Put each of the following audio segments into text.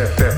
step, step.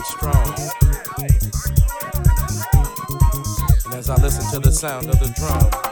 and strong. And as I listen to the sound of the drum,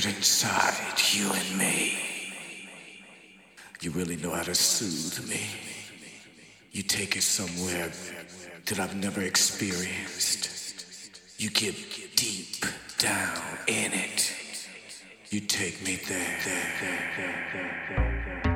inside you and me. You really know how to soothe me. You take it somewhere that I've never experienced. You get deep down in it. You take me there. there, there, there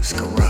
the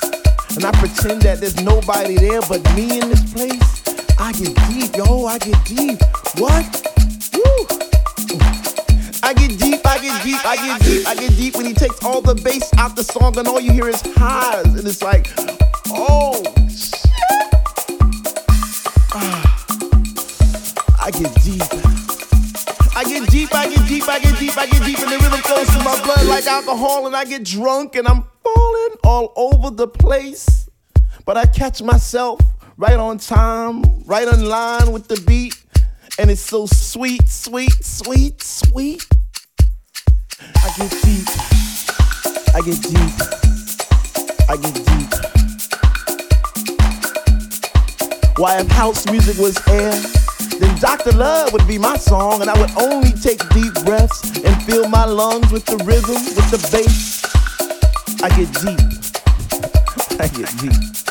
And I pretend that there's nobody there but me in this place. I get deep, yo, I get deep. What? Woo! I get deep, I get deep, I get deep, I get deep when he takes all the bass out the song and all you hear is highs. And it's like, oh, shit. Ah, I get deep. I get deep, I get deep, I get deep, I get deep, and the rhythm flows through my blood like alcohol, and I get drunk, and I'm all over the place. But I catch myself right on time, right on line with the beat, and it's so sweet, sweet, sweet, sweet. I get deep. I get deep. I get deep. Why, if house music was air, then Dr. Love would be my song, and I would only take deep breaths and fill my lungs with the rhythm, with the bass. I get deep. I get deep.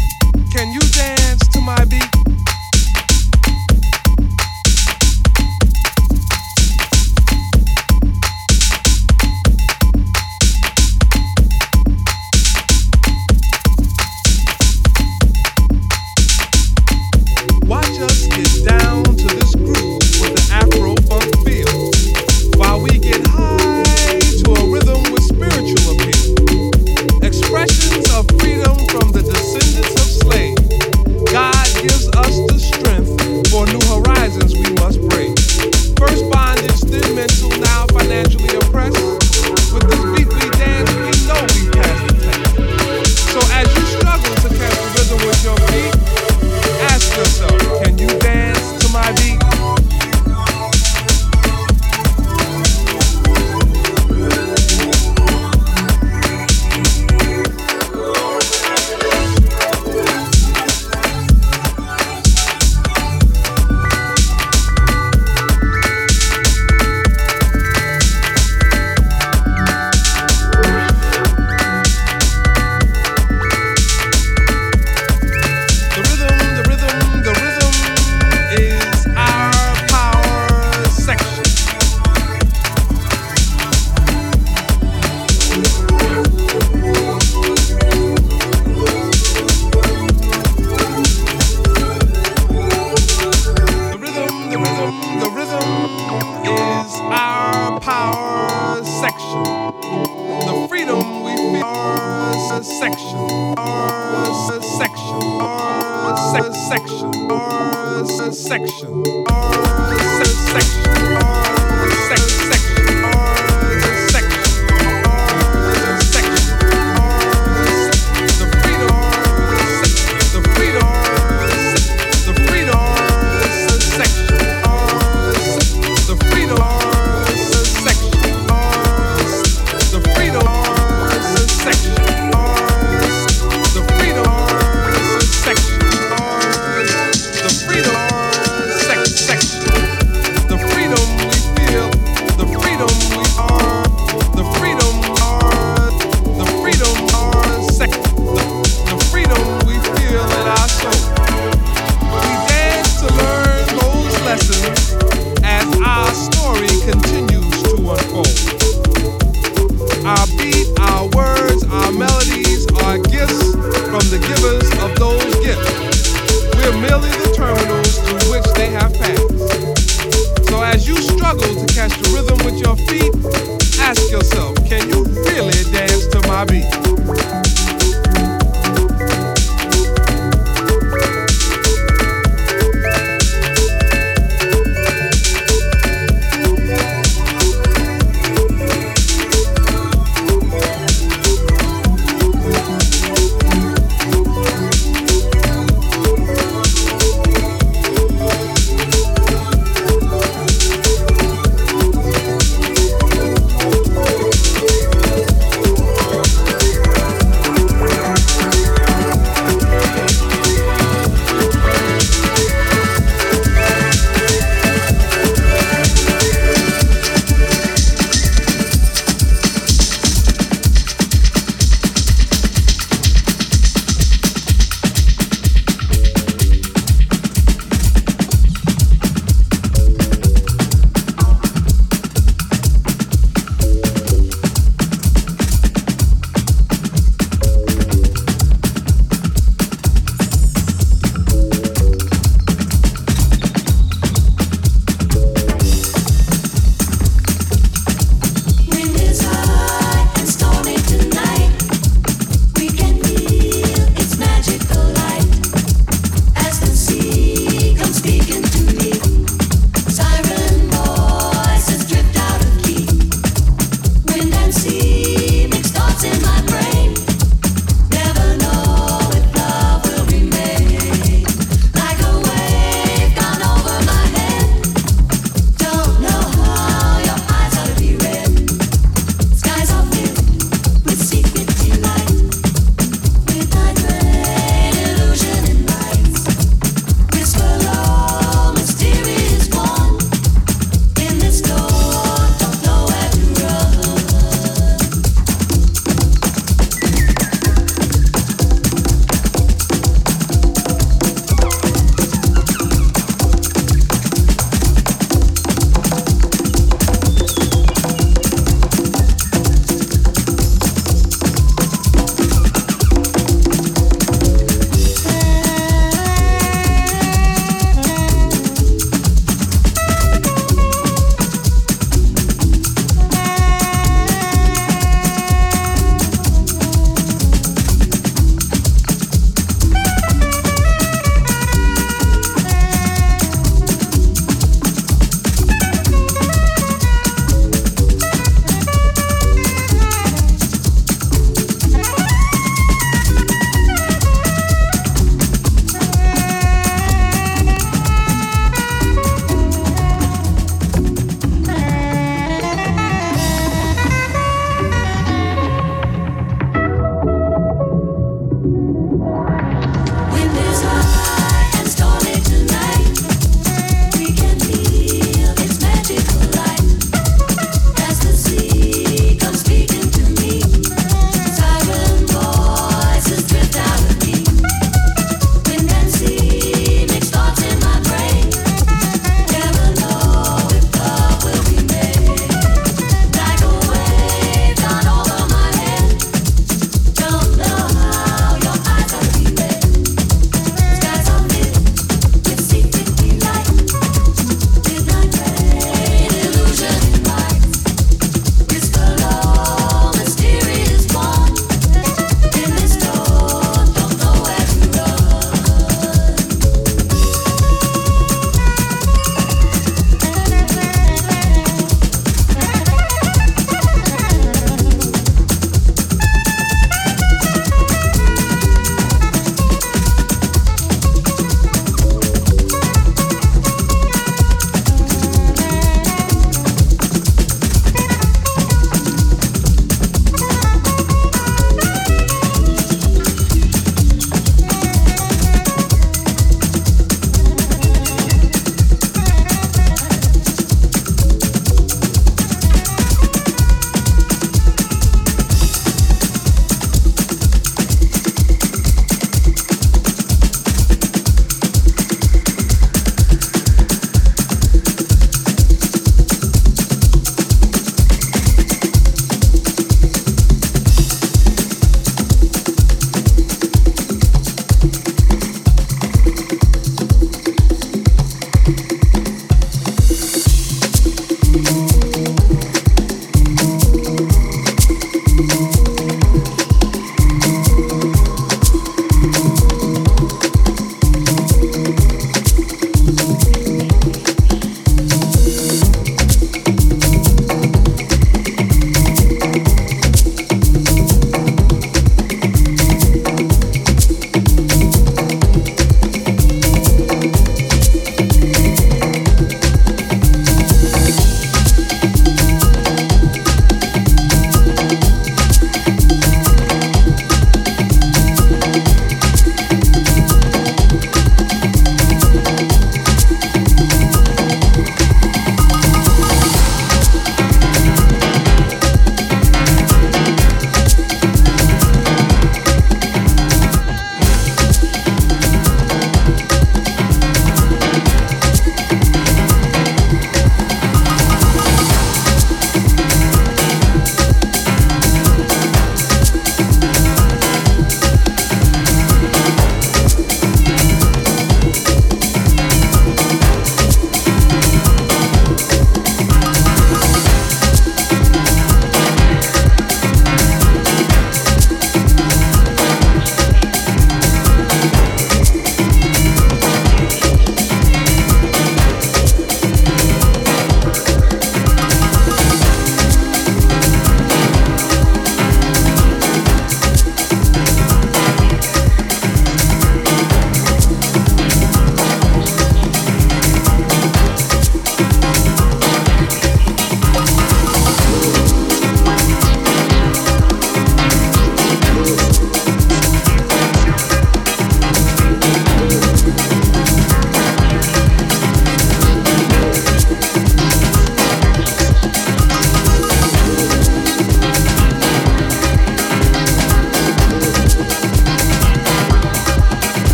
can you dance to my beat?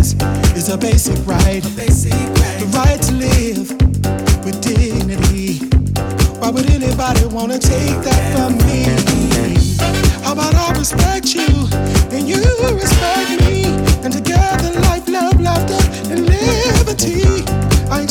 rights is a basic right. A basic right. The right to live with dignity. Why would anybody wanna take that from me? How about I respect you and you respect me, and together life, love, laughter, and liberty. I